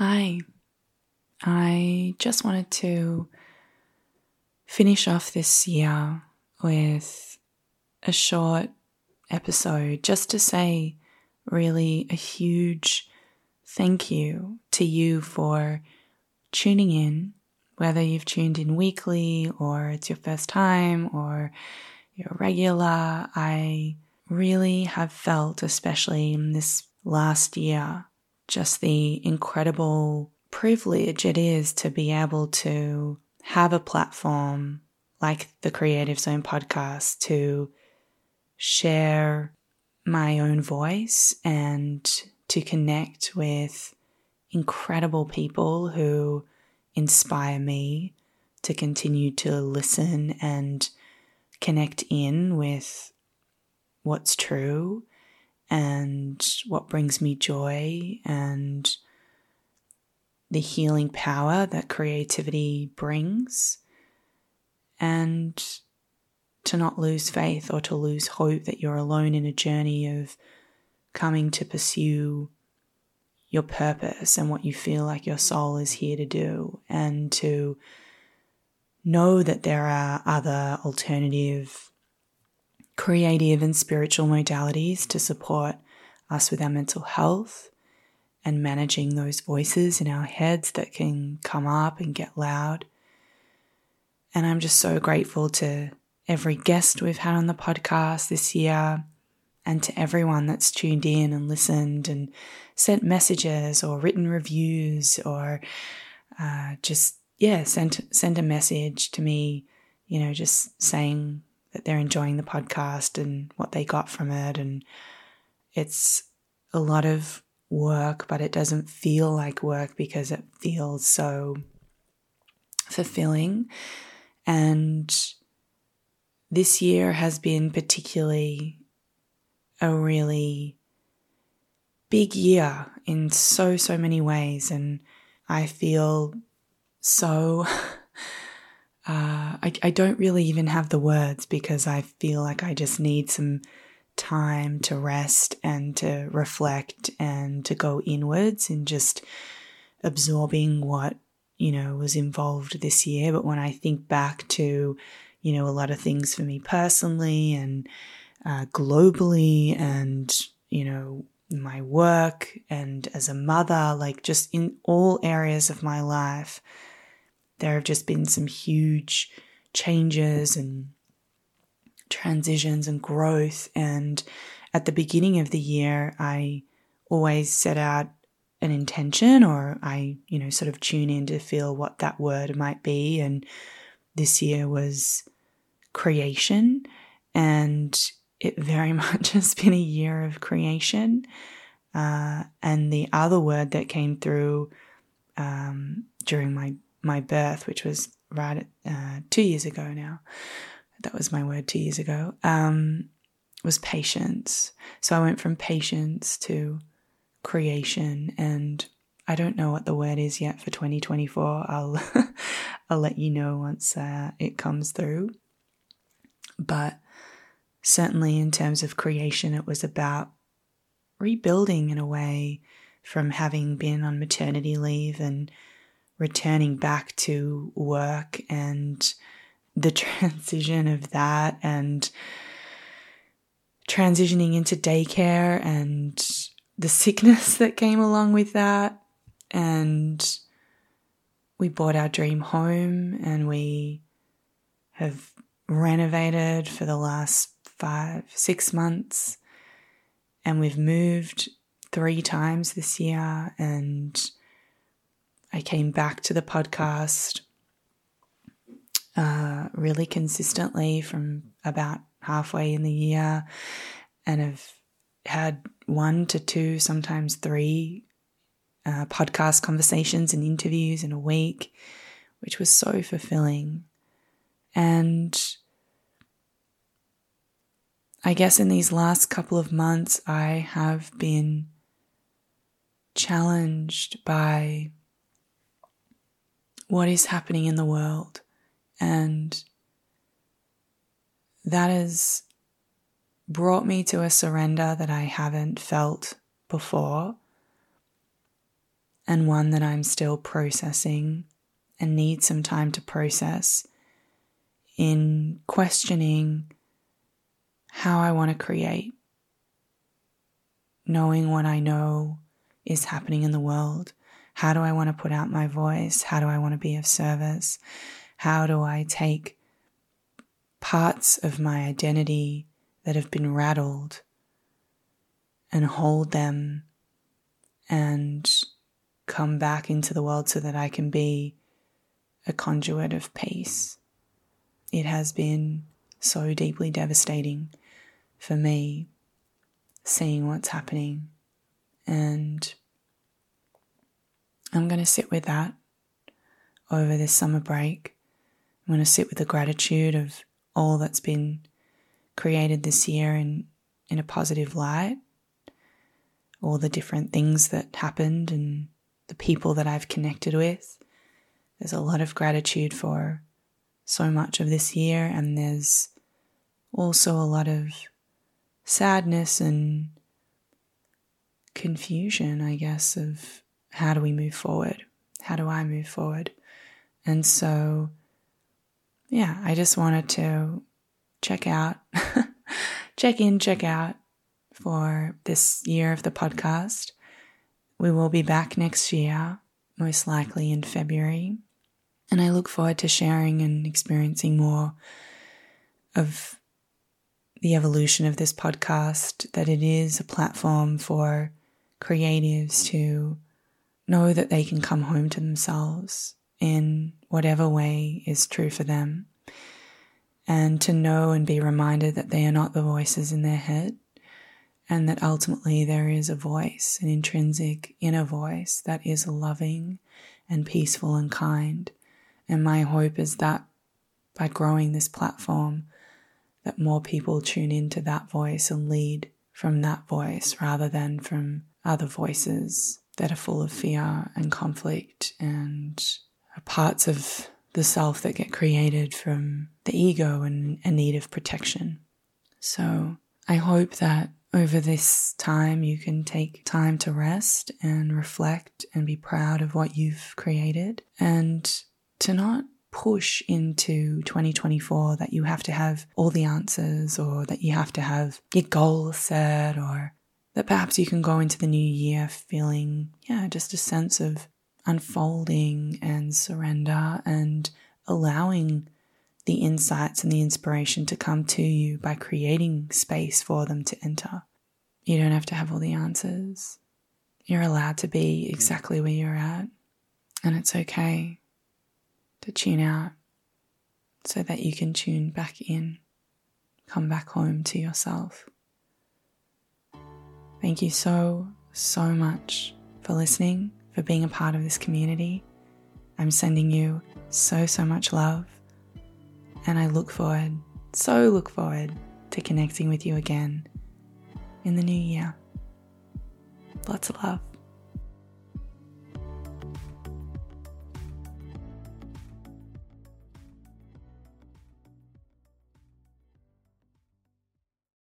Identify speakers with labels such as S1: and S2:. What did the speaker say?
S1: Hi. I just wanted to finish off this year with a short episode just to say really a huge thank you to you for tuning in, whether you've tuned in weekly or it's your first time or you're regular. I really have felt, especially in this last year, just the incredible privilege it is to be able to have a platform like the Creative Zone podcast to share my own voice and to connect with incredible people who inspire me to continue to listen and connect in with what's true and what brings me joy and the healing power that creativity brings, and to not lose faith or to lose hope that you're alone in a journey of coming to pursue your purpose and what you feel like your soul is here to do, and to know that there are other alternative creative and spiritual modalities to support us with our mental health and managing those voices in our heads that can come up and get loud. And I'm just so grateful to every guest we've had on the podcast this year and to everyone that's tuned in and listened and sent messages or written reviews or uh, just, yeah, sent, send a message to me, you know, just saying that they're enjoying the podcast and what they got from it. And it's a lot of work, but it doesn't feel like work because it feels so fulfilling. And this year has been particularly a really big year in so, so many ways. And I feel so. Uh, I, I don't really even have the words because I feel like I just need some time to rest and to reflect and to go inwards and just absorbing what, you know, was involved this year. But when I think back to, you know, a lot of things for me personally and uh, globally and, you know, my work and as a mother, like just in all areas of my life, there have just been some huge changes and transitions and growth. And at the beginning of the year, I always set out an intention or I, you know, sort of tune in to feel what that word might be. And this year was creation. And it very much has been a year of creation. Uh, and the other word that came through um, during my, my birth, which was right uh, two years ago now, that was my word two years ago, um, was patience. So I went from patience to creation and I don't know what the word is yet for 2024. I'll I'll let you know once uh, it comes through. But certainly in terms of creation it was about rebuilding in a way from having been on maternity leave and returning back to work and the transition of that and transitioning into daycare and the sickness that came along with that. And we bought our dream home and we have renovated for the last five, six months. And we've moved three times this year. And I came back to the podcast uh, really consistently from about halfway in the year and have had one to two, sometimes three uh, podcast conversations and interviews in a week, which was so fulfilling. And I guess in these last couple of months, I have been challenged by what is happening in the world and that has brought me to a surrender that I haven't felt before. and one that I'm still processing and need some time to process in questioning how I want to create, knowing what I know is happening in the world. How do I want to put out my voice? How do I want to be of service? How do I take parts of my identity that have been rattled and hold them and come back into the world so that I can be a conduit of peace. It has been so deeply devastating for me seeing what's happening. And I'm going to sit with that over this summer break. I'm going to sit with the gratitude of all that's been created this year in, in a positive light, all the different things that happened and the people that I've connected with. There's a lot of gratitude for so much of this year, and there's also a lot of sadness and confusion, I guess, of how do we move forward? How do I move forward? And so, yeah, I just wanted to check out, check in, check out for this year of the podcast. We will be back next year, most likely in February. And I look forward to sharing and experiencing more of the evolution of this podcast, that it is a platform for creatives to know that they can come home to themselves in whatever way is true for them. And to know and be reminded that they are not the voices in their head, and that ultimately there is a voice, an intrinsic inner voice that is loving and peaceful and kind. And my hope is that by growing this platform, that more people tune into that voice and lead from that voice rather than from other voices that are full of fear and conflict and parts of the self that get created from the ego and a need of protection. So I hope that over this time you can take time to rest and reflect and be proud of what you've created and to not push into 2024 that you have to have all the answers or that you have to have your goals set or that perhaps you can go into the new year feeling, yeah, just a sense of unfolding and surrender and allowing the insights and the inspiration to come to you by creating space for them to enter. You don't have to have all the answers. You're allowed to be exactly where you're at, and it's okay to tune out so that you can tune back in, come back home to yourself. Thank you so, so much for listening, for being a part of this community. I'm sending you so, so much love, and I look forward, so look forward to connecting with you again in the new year. Lots of love.